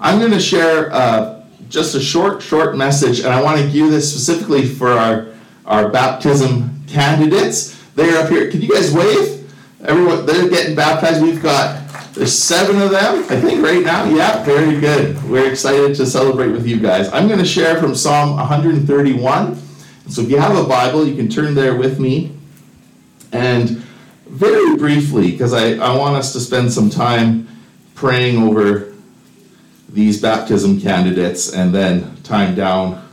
I'm going to share uh, just a short, short message, and I want to gear this specifically for our, our baptism candidates. They're up here. Can you guys wave? Everyone, they're getting baptized. We've got there's seven of them, I think, right now. Yeah, very good. We're excited to celebrate with you guys. I'm going to share from Psalm 131. So if you have a Bible, you can turn there with me. And very briefly, because I, I want us to spend some time praying over these baptism candidates and then time down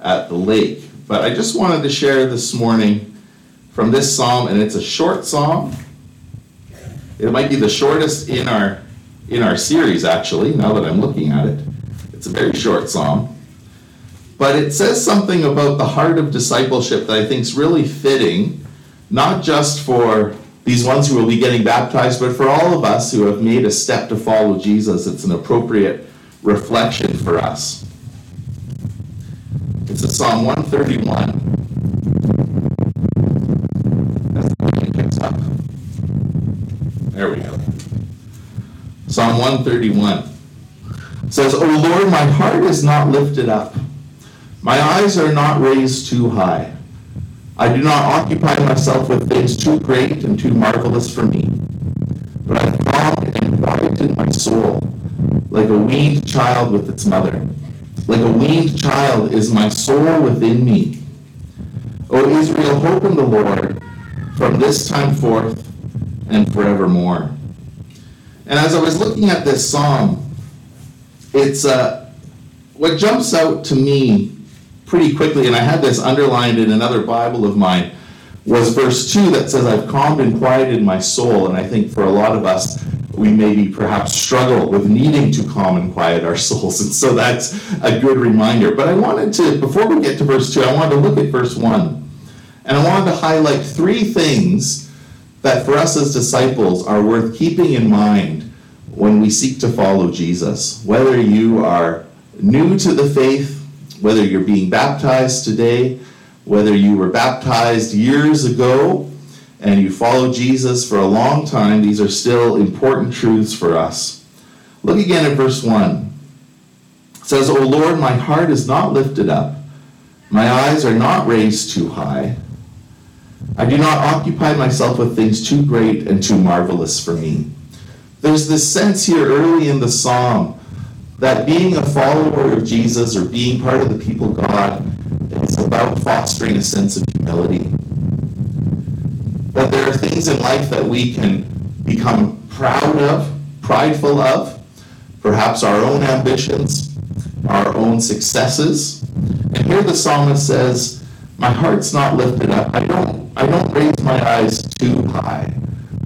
at the lake. But I just wanted to share this morning from this psalm, and it's a short psalm. It might be the shortest in our in our series, actually, now that I'm looking at it. It's a very short psalm. But it says something about the heart of discipleship that I think is really fitting, not just for these ones who will be getting baptized, but for all of us who have made a step to follow Jesus. It's an appropriate reflection for us. It's a Psalm 131. There we go. Psalm 131 says, O Lord, my heart is not lifted up. My eyes are not raised too high. I do not occupy myself with things too great and too marvelous for me. But I have calmed and quieted my soul, like a weaned child with its mother. Like a weaned child is my soul within me. O Israel, hope in the Lord from this time forth and forevermore. And as I was looking at this psalm, it's uh, what jumps out to me pretty quickly, and I had this underlined in another Bible of mine, was verse 2 that says, I've calmed and quieted my soul. And I think for a lot of us, we maybe perhaps struggle with needing to calm and quiet our souls. And so that's a good reminder. But I wanted to, before we get to verse 2, I wanted to look at verse 1. And I wanted to highlight three things that for us as disciples are worth keeping in mind when we seek to follow Jesus. Whether you are new to the faith, whether you're being baptized today, whether you were baptized years ago and you follow Jesus for a long time, these are still important truths for us. Look again at verse 1. It says, O Lord, my heart is not lifted up, my eyes are not raised too high. I do not occupy myself with things too great and too marvelous for me. There's this sense here early in the psalm that being a follower of Jesus or being part of the people of God is about fostering a sense of humility. That there are things in life that we can become proud of, prideful of, perhaps our own ambitions, our own successes. And here the psalmist says, My heart's not lifted up. I don't I don't raise my eyes too high.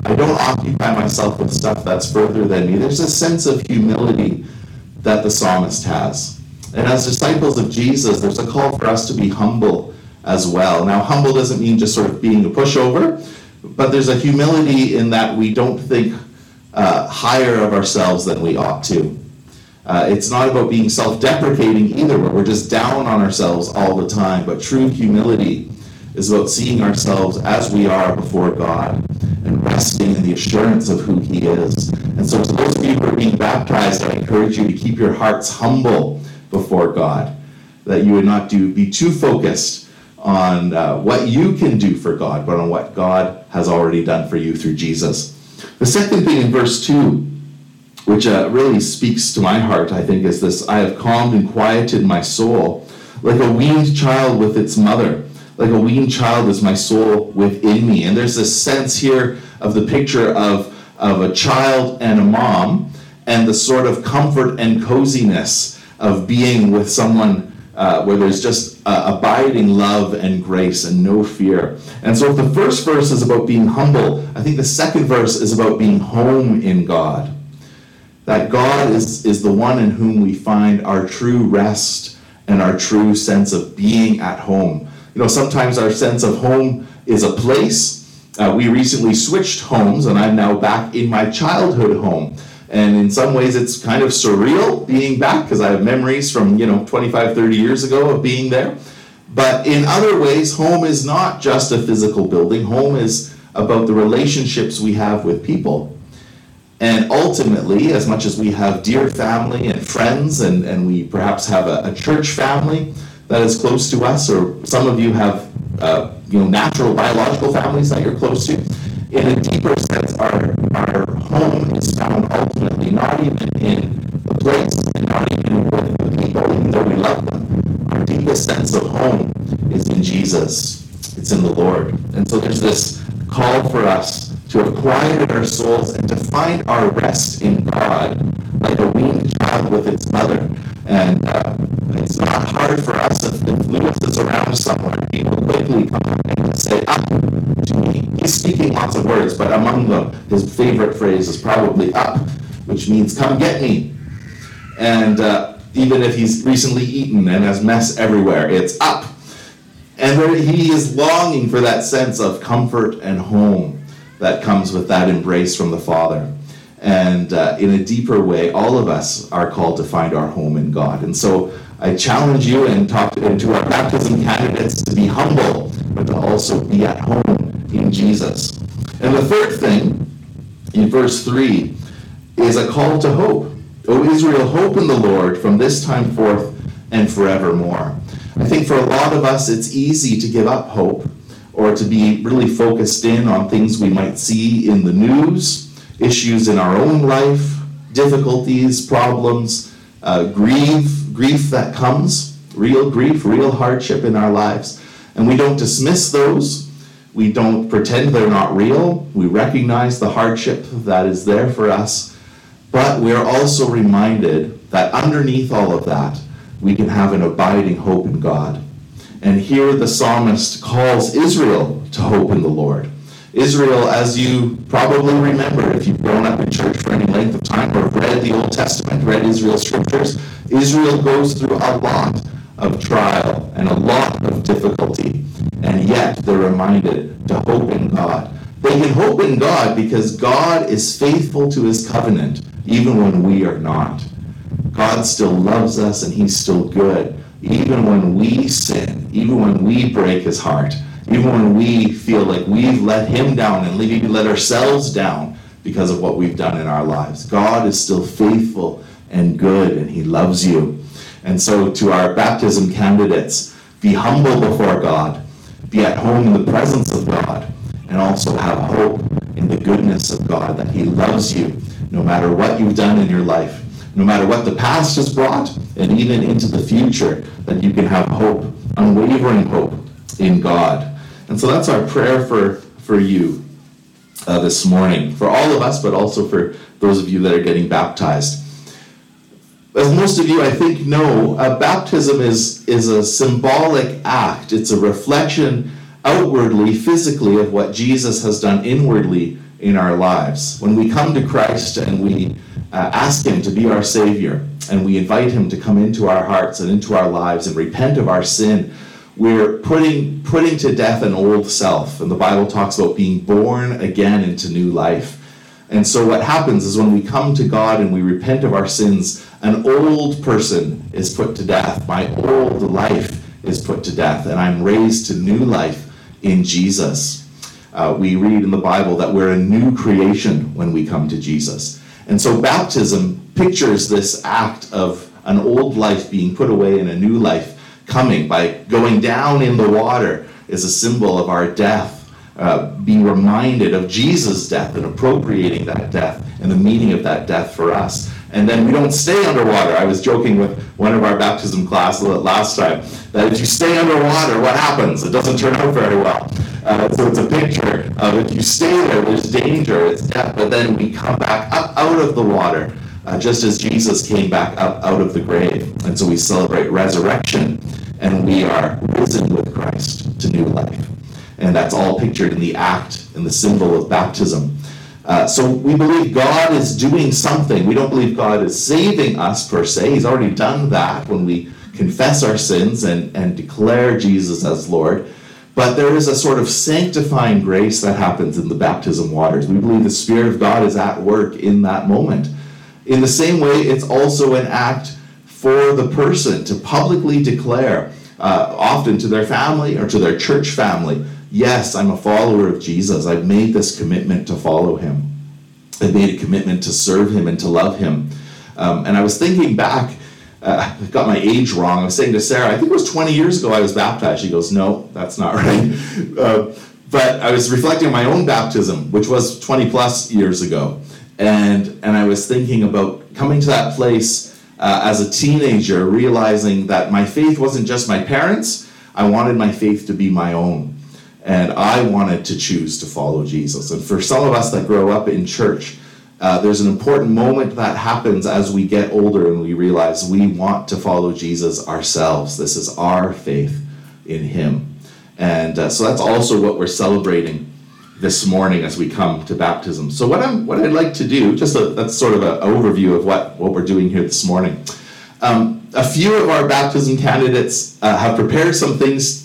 I don't occupy myself with stuff that's further than me. There's a sense of humility that the psalmist has. And as disciples of Jesus, there's a call for us to be humble as well. Now, humble doesn't mean just sort of being a pushover, but there's a humility in that we don't think uh, higher of ourselves than we ought to. Uh, it's not about being self deprecating either, where we're just down on ourselves all the time, but true humility is about seeing ourselves as we are before God and resting in the assurance of who He is. And so, to those of you who are being baptized, I encourage you to keep your hearts humble before God, that you would not do be too focused on uh, what you can do for God, but on what God has already done for you through Jesus. The second thing in verse 2, which uh, really speaks to my heart, I think, is this I have calmed and quieted my soul like a weaned child with its mother like a weaned child is my soul within me. And there's this sense here of the picture of, of a child and a mom and the sort of comfort and coziness of being with someone uh, where there's just uh, abiding love and grace and no fear. And so if the first verse is about being humble, I think the second verse is about being home in God. That God is, is the one in whom we find our true rest and our true sense of being at home. You know, sometimes our sense of home is a place. Uh, we recently switched homes, and I'm now back in my childhood home. And in some ways, it's kind of surreal being back because I have memories from, you know, 25, 30 years ago of being there. But in other ways, home is not just a physical building, home is about the relationships we have with people. And ultimately, as much as we have dear family and friends, and, and we perhaps have a, a church family that is close to us, or some of you have uh, you know natural biological families that you're close to, in a deeper sense, our, our home is found ultimately not even in the place and not even with the people, even though we love them. Our deepest sense of home is in Jesus. It's in the Lord. And so there's this call for us to have quieted our souls and to find our rest in God, like a weaned child with its mother. And uh, it's not hard for us if, if Lewis is around somewhere. He quickly come and say, me. He's speaking lots of words, but among them, his favorite phrase is probably up, which means come get me. And uh, even if he's recently eaten and has mess everywhere, it's up. And he is longing for that sense of comfort and home that comes with that embrace from the Father. And uh, in a deeper way, all of us are called to find our home in God. And so I challenge you and talk to, to our baptism candidates to be humble, but to also be at home in Jesus. And the third thing in verse 3 is a call to hope. O Israel, hope in the Lord from this time forth and forevermore. I think for a lot of us, it's easy to give up hope or to be really focused in on things we might see in the news, issues in our own life, difficulties, problems, uh, grief, grief that comes, real grief, real hardship in our lives. And we don't dismiss those. We don't pretend they're not real. We recognize the hardship that is there for us. But we are also reminded that underneath all of that, we can have an abiding hope in God. And here the psalmist calls Israel to hope in the Lord. Israel, as you probably remember, if you've grown up in church for any length of time or read the Old Testament, read Israel's scriptures, Israel goes through a lot of trial and a lot of difficulty. And yet they're reminded to hope in God. They can hope in God because God is faithful to his covenant, even when we are not. God still loves us and he's still good even when we sin, even when we break his heart, even when we feel like we've let him down and maybe let ourselves down because of what we've done in our lives. God is still faithful and good and he loves you. And so, to our baptism candidates, be humble before God, be at home in the presence of God, and also have hope in the goodness of God that he loves you no matter what you've done in your life no matter what the past has brought, and even into the future, that you can have hope, unwavering hope in God. And so that's our prayer for, for you uh, this morning, for all of us, but also for those of you that are getting baptized. As most of you, I think, know, uh, baptism is, is a symbolic act. It's a reflection outwardly, physically, of what Jesus has done inwardly in our lives. When we come to Christ and we uh, ask Him to be our Savior and we invite Him to come into our hearts and into our lives and repent of our sin, we're putting, putting to death an old self. And the Bible talks about being born again into new life. And so, what happens is when we come to God and we repent of our sins, an old person is put to death. My old life is put to death, and I'm raised to new life in Jesus. Uh, we read in the Bible that we're a new creation when we come to Jesus. And so baptism pictures this act of an old life being put away and a new life coming by going down in the water is a symbol of our death. Uh, being reminded of Jesus' death and appropriating that death and the meaning of that death for us. And then we don't stay underwater. I was joking with one of our baptism class last time that if you stay underwater, what happens? It doesn't turn out very well. Uh, so it's a picture of if you stay there, there's danger, it's death, but then we come back up out of the water, uh, just as Jesus came back up out of the grave. And so we celebrate resurrection, and we are risen with Christ to new life. And that's all pictured in the act and the symbol of baptism. Uh, so we believe God is doing something. We don't believe God is saving us per se. He's already done that when we confess our sins and, and declare Jesus as Lord. But there is a sort of sanctifying grace that happens in the baptism waters. We believe the Spirit of God is at work in that moment. In the same way, it's also an act for the person to publicly declare, uh, often to their family or to their church family, yes, I'm a follower of Jesus. I've made this commitment to follow him. I made a commitment to serve Him and to love Him. Um, and I was thinking back, uh, I got my age wrong. I was saying to Sarah, I think it was 20 years ago I was baptized. She goes, No, that's not right. Uh, but I was reflecting on my own baptism, which was 20 plus years ago. And, and I was thinking about coming to that place uh, as a teenager, realizing that my faith wasn't just my parents', I wanted my faith to be my own. And I wanted to choose to follow Jesus. And for some of us that grow up in church, uh, there's an important moment that happens as we get older and we realize we want to follow Jesus ourselves. This is our faith in Him. And uh, so that's also what we're celebrating this morning as we come to baptism. So what I'm what I'd like to do, just a, that's sort of an overview of what, what we're doing here this morning. Um, a few of our baptism candidates uh, have prepared some things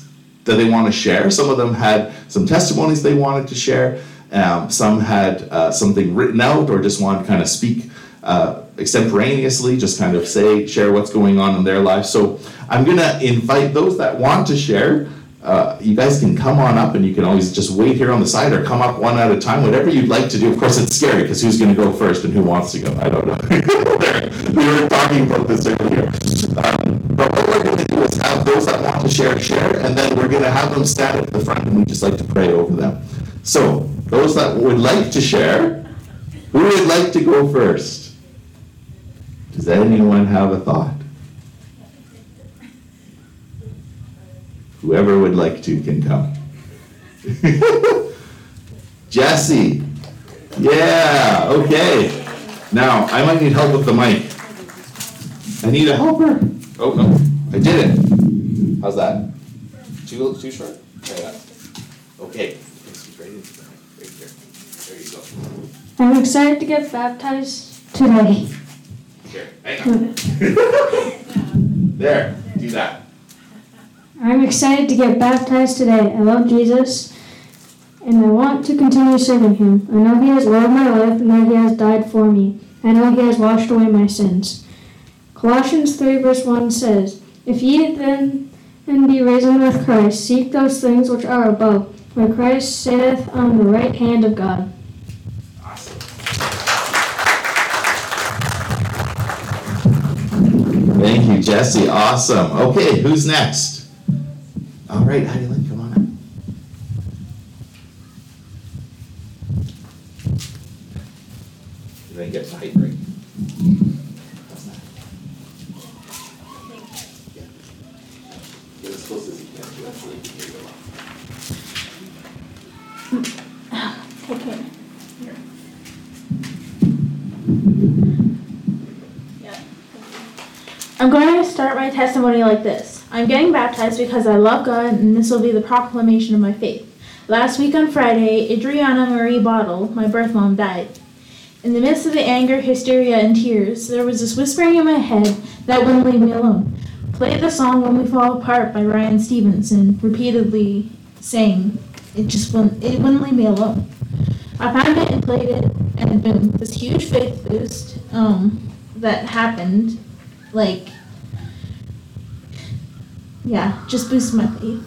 that they want to share. Some of them had some testimonies they wanted to share. Um, some had uh, something written out or just wanted to kind of speak uh, extemporaneously, just kind of say, share what's going on in their life. So I'm going to invite those that want to share. Uh, you guys can come on up and you can always just wait here on the side or come up one at a time, whatever you'd like to do. Of course, it's scary because who's going to go first and who wants to go? I don't know. we were talking about this earlier. Um, but what we're going to have those that want to share, share, and then we're going to have them stand at the front and we just like to pray over them. So, those that would like to share, who would like to go first? Does anyone have a thought? Whoever would like to can come. Jesse. Yeah, okay. Now, I might need help with the mic. I need a helper. Oh, no, I did it. How's that? Too, too short? Okay. Right here. There you go. I'm excited to get baptized today. Here, hang on. there, do that. I'm excited to get baptized today. I love Jesus and I want to continue serving him. I know he has loved my life and that he has died for me. I know he has washed away my sins. Colossians 3 verse 1 says, If ye then and be risen with Christ, seek those things which are above, where Christ sitteth on the right hand of God. Awesome. Thank you, Jesse. Awesome. Okay, who's next? All right, Heidi Lynn, come on up. You didn't get the height right. How's that? Yeah. Get as close as you can to it so you can hear the Okay. I'm going to start my testimony like this. I'm getting baptized because I love God and this will be the proclamation of my faith. Last week on Friday, Adriana Marie Bottle, my birth mom, died. In the midst of the anger, hysteria, and tears, there was this whispering in my head that wouldn't leave me alone. Play the song When We Fall Apart by Ryan Stevenson, repeatedly saying, it just wouldn't, it wouldn't leave me alone. I found it and played it, and boom, this huge faith boost um, that happened, like, yeah, just boosted my faith.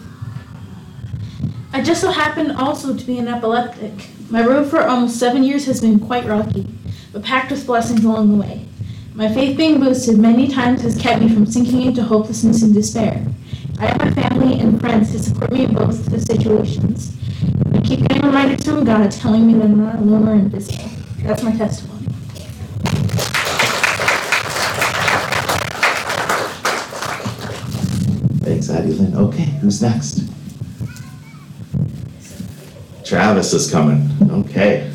I just so happened also to be an epileptic. My road for almost seven years has been quite rocky, but packed with blessings along the way. My faith being boosted many times has kept me from sinking into hopelessness and despair. I have my family and friends to support me in both the situations. I keep getting reminders from God telling me that I'm not alone or invisible. That's my testimony. Lynn. Okay, who's next? Travis is coming. Okay.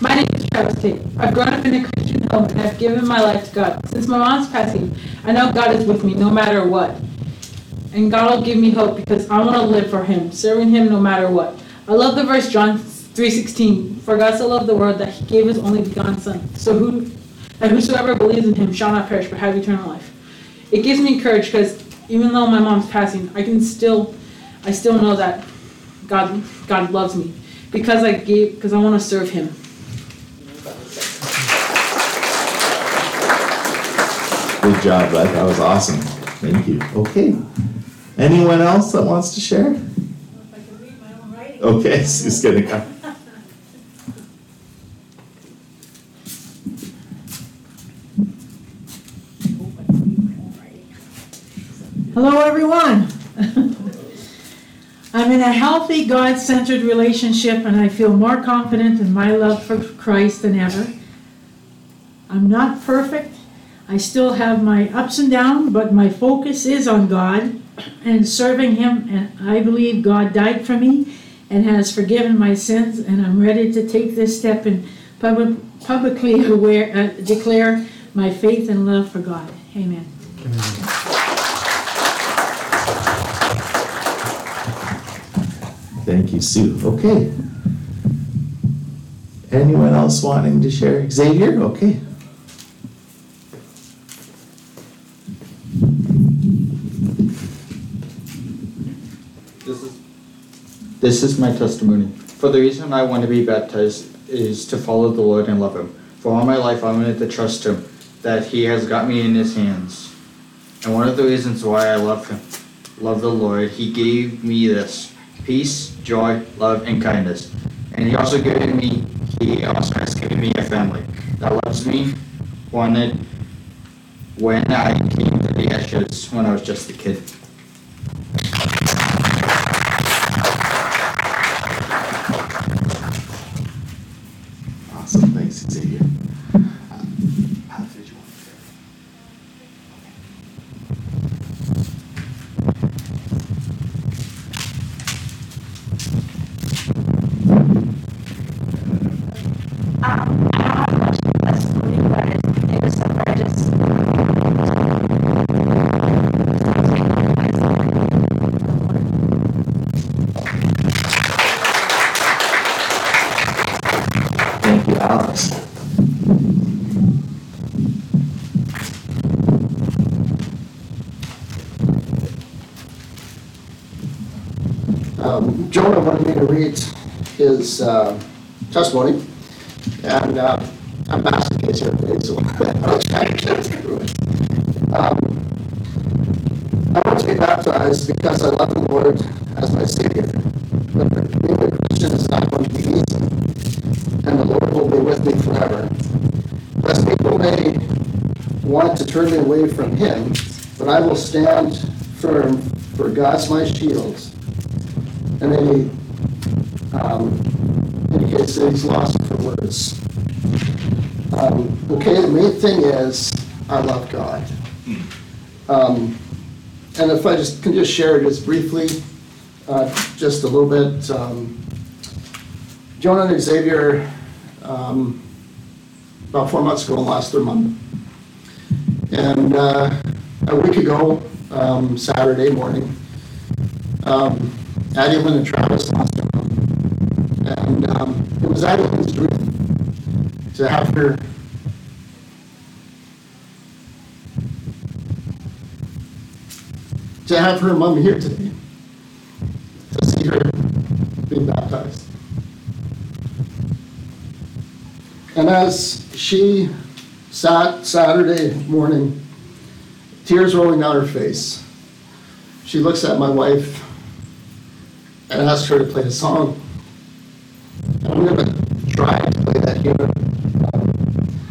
My name is Travis Tate. I've grown up in a Christian home and I've given my life to God. Since my mom's passing, I know God is with me no matter what. And God will give me hope because I want to live for Him, serving Him no matter what. I love the verse John 3:16. For God so loved the world that He gave His only begotten Son, so who that whosoever believes in Him shall not perish but have eternal life. It gives me courage because even though my mom's passing, I can still, I still know that God, God loves me because I gave, because I want to serve Him. Good job, bud. That was awesome. Thank you. Okay. Anyone else that wants to share? Okay, Sue's gonna come. Hello, everyone. I'm in a healthy, God centered relationship, and I feel more confident in my love for Christ than ever. I'm not perfect. I still have my ups and downs, but my focus is on God and serving Him, and I believe God died for me and has forgiven my sins, and I'm ready to take this step and public, publicly aware, uh, declare my faith and love for God. Amen. Thank you, Sue. Okay. Anyone else wanting to share? Xavier? Okay. This is, this is my testimony. For the reason I want to be baptized is to follow the Lord and love Him. For all my life, I wanted to trust Him, that He has got me in His hands. And one of the reasons why I love Him, love the Lord, He gave me this peace, joy, love, and kindness. And He also given me, He also has given me a family that loves me, wanted when I came to the ashes when I was just a kid. Jonah wanted me to read his uh, testimony, and uh, I'm passing case here today, so I'll try to get through it. Um, I want to be baptized because I love the Lord as my Savior. But being a Christian is not going to be easy, and the Lord will be with me forever. As people may want to turn me away from Him, but I will stand firm, for God's my shield, and then he um, indicates that he's lost for words. Um, okay, the main thing is I love God. Um, and if I just can just share it just briefly, uh, just a little bit. Um, Jonah and Xavier, um, about four months ago, lost their mom. And uh, a week ago, um, Saturday morning, um, Addie Lynn and Travis mom. And um, it was Addie Lynn's dream to have her to have her mom here today, to see her being baptized. And as she sat Saturday morning, tears rolling down her face, she looks at my wife and asks her to play a song. I'm going to try to play that here.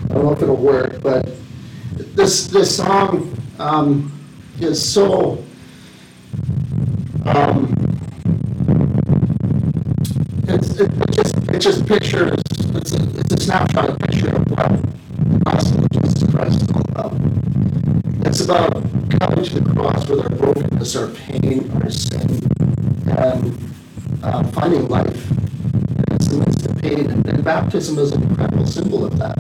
I don't know if it'll work, but this this song um, is so. Um, it's, it, it just it just pictures it's a, it's a snapshot picture of what gospel Jesus Christ is all about. It's about coming to the cross with our brokenness, our pain, our sin, and uh, finding life. And it's pain, and, and baptism is an incredible symbol of that.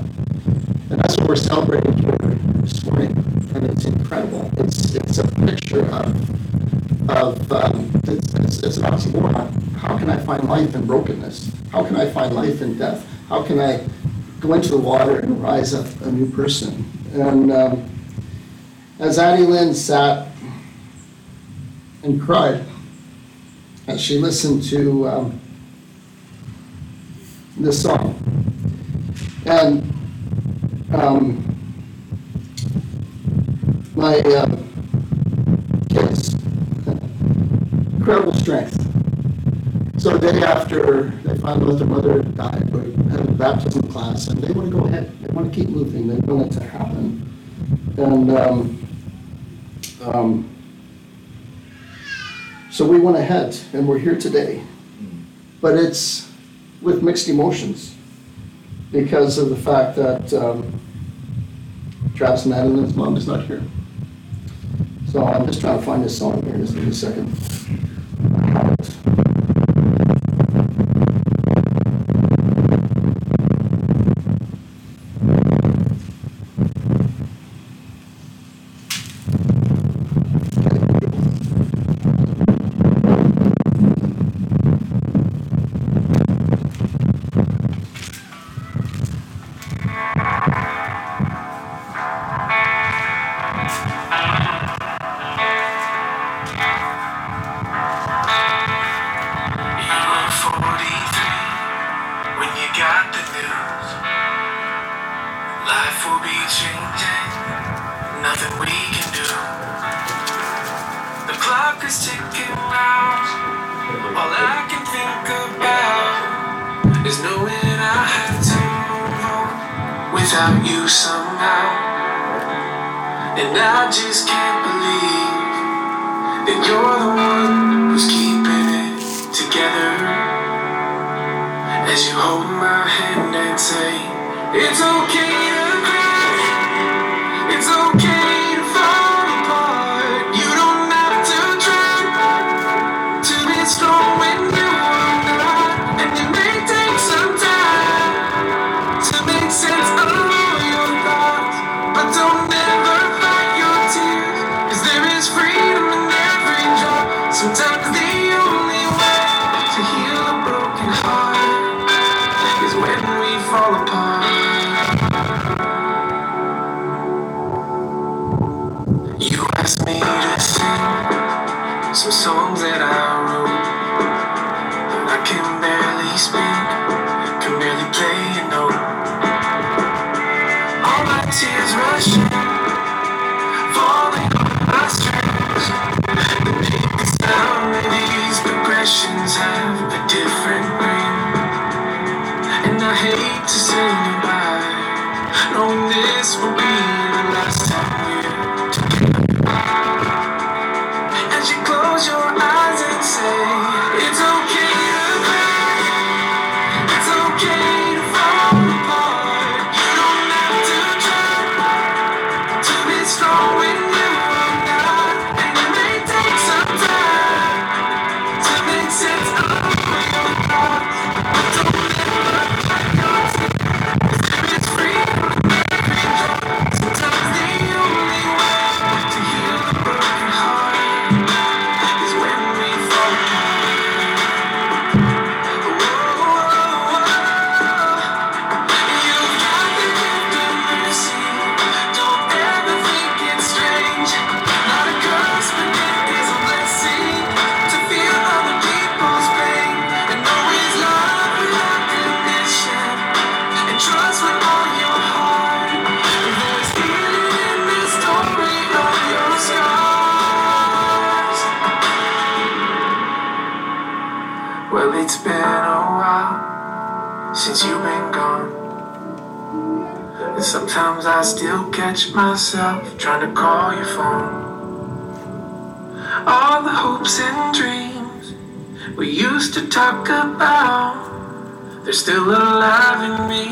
And that's what we're celebrating here this morning, and it's incredible. It's it's a picture of of um, it's, it's, it's an oxymoron. How can I find life in brokenness? How can I find life in death? How can I go into the water and rise up a new person? And um, as Addie Lynn sat and cried and she listened to um, this song. And um, my uh, kids, incredible strength. So the day after they find out their mother died, we had a baptism class, and they want to go ahead. They want to keep moving. They want it to happen. And um, um, so we went ahead and we're here today. But it's with mixed emotions because of the fact that um, Travis Madeline's and his mom is not here. So I'm just trying to find this song here just in a second. As you hold my hand and say, It's okay. myself trying to call your phone. All the hopes and dreams we used to talk about, they're still alive in me,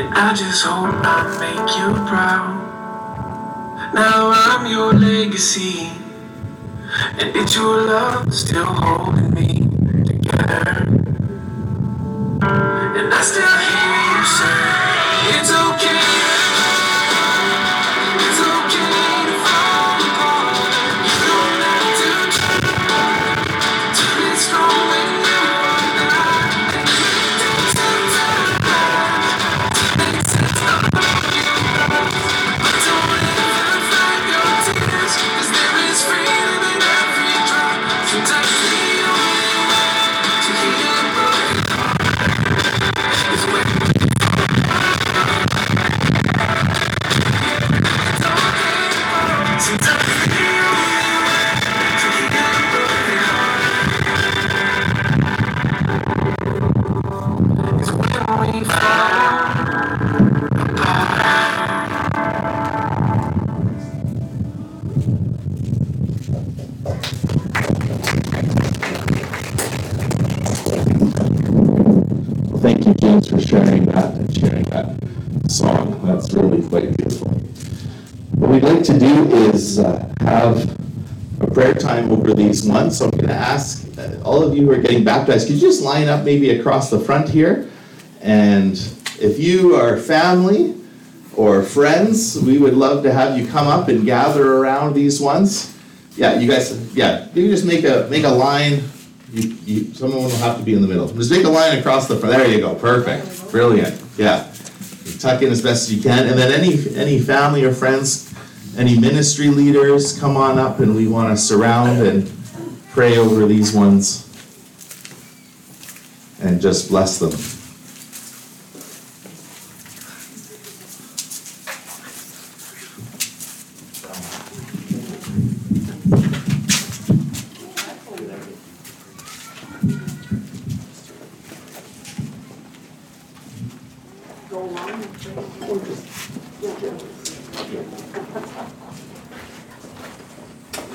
and I just hope I make you proud. Now I'm your legacy, and it's your love still holding me. That song. That's really quite beautiful. What we'd like to do is uh, have a prayer time over these months. So I'm going to ask uh, all of you who are getting baptized, could you just line up maybe across the front here? And if you are family or friends, we would love to have you come up and gather around these ones. Yeah, you guys, yeah, you just make a, make a line. You, you, someone will have to be in the middle. Just make a line across the front. There you go. Perfect. Brilliant. Yeah. Tuck in as best as you can. And then any, any family or friends, any ministry leaders, come on up and we want to surround and pray over these ones and just bless them.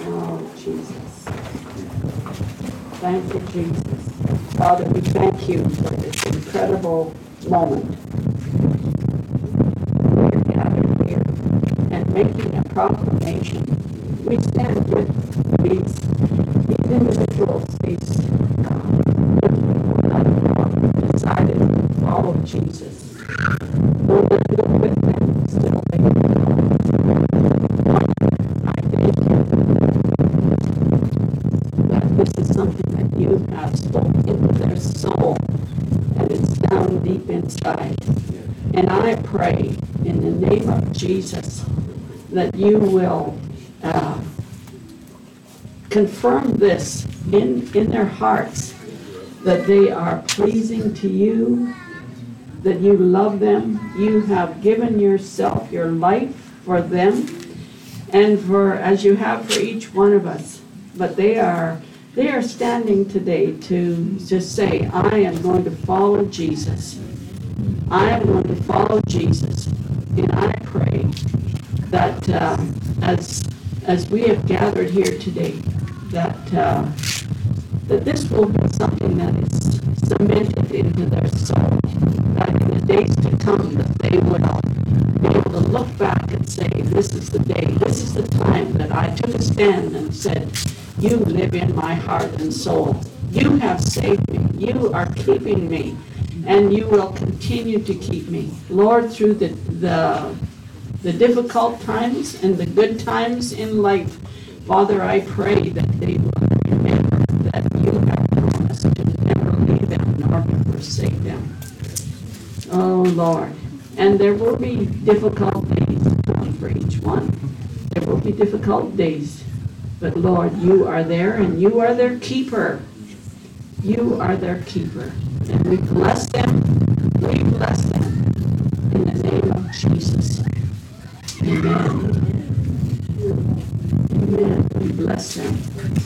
Oh, Jesus. Thank you, Jesus. Father, we thank you for this moment. We're gathered here and making a proclamation. We stand with these, individuals, these people have decided to follow Jesus. Lord, with them still. That this is something that you have spoken into their soul deep inside. And I pray in the name of Jesus that you will uh, confirm this in, in their hearts that they are pleasing to you, that you love them, you have given yourself, your life for them, and for, as you have for each one of us. But they are, they are standing today to just say, I am going to follow Jesus. I am going to follow Jesus. And I pray that uh, as, as we have gathered here today, that, uh, that this will be something that is cemented into their soul, that in the days to come, that they will be able to look back and say, this is the day, this is the time that I took a stand and said, you live in my heart and soul. You have saved me. You are keeping me. And you will continue to keep me. Lord, through the, the, the difficult times and the good times in life, Father, I pray that they will remember that you have promised to never leave them nor forsake them. Oh, Lord. And there will be difficult days for each one. There will be difficult days. But Lord, you are there and you are their keeper. You are their keeper. And we bless them. We bless them. In the name of Jesus. Amen. Amen. We bless them.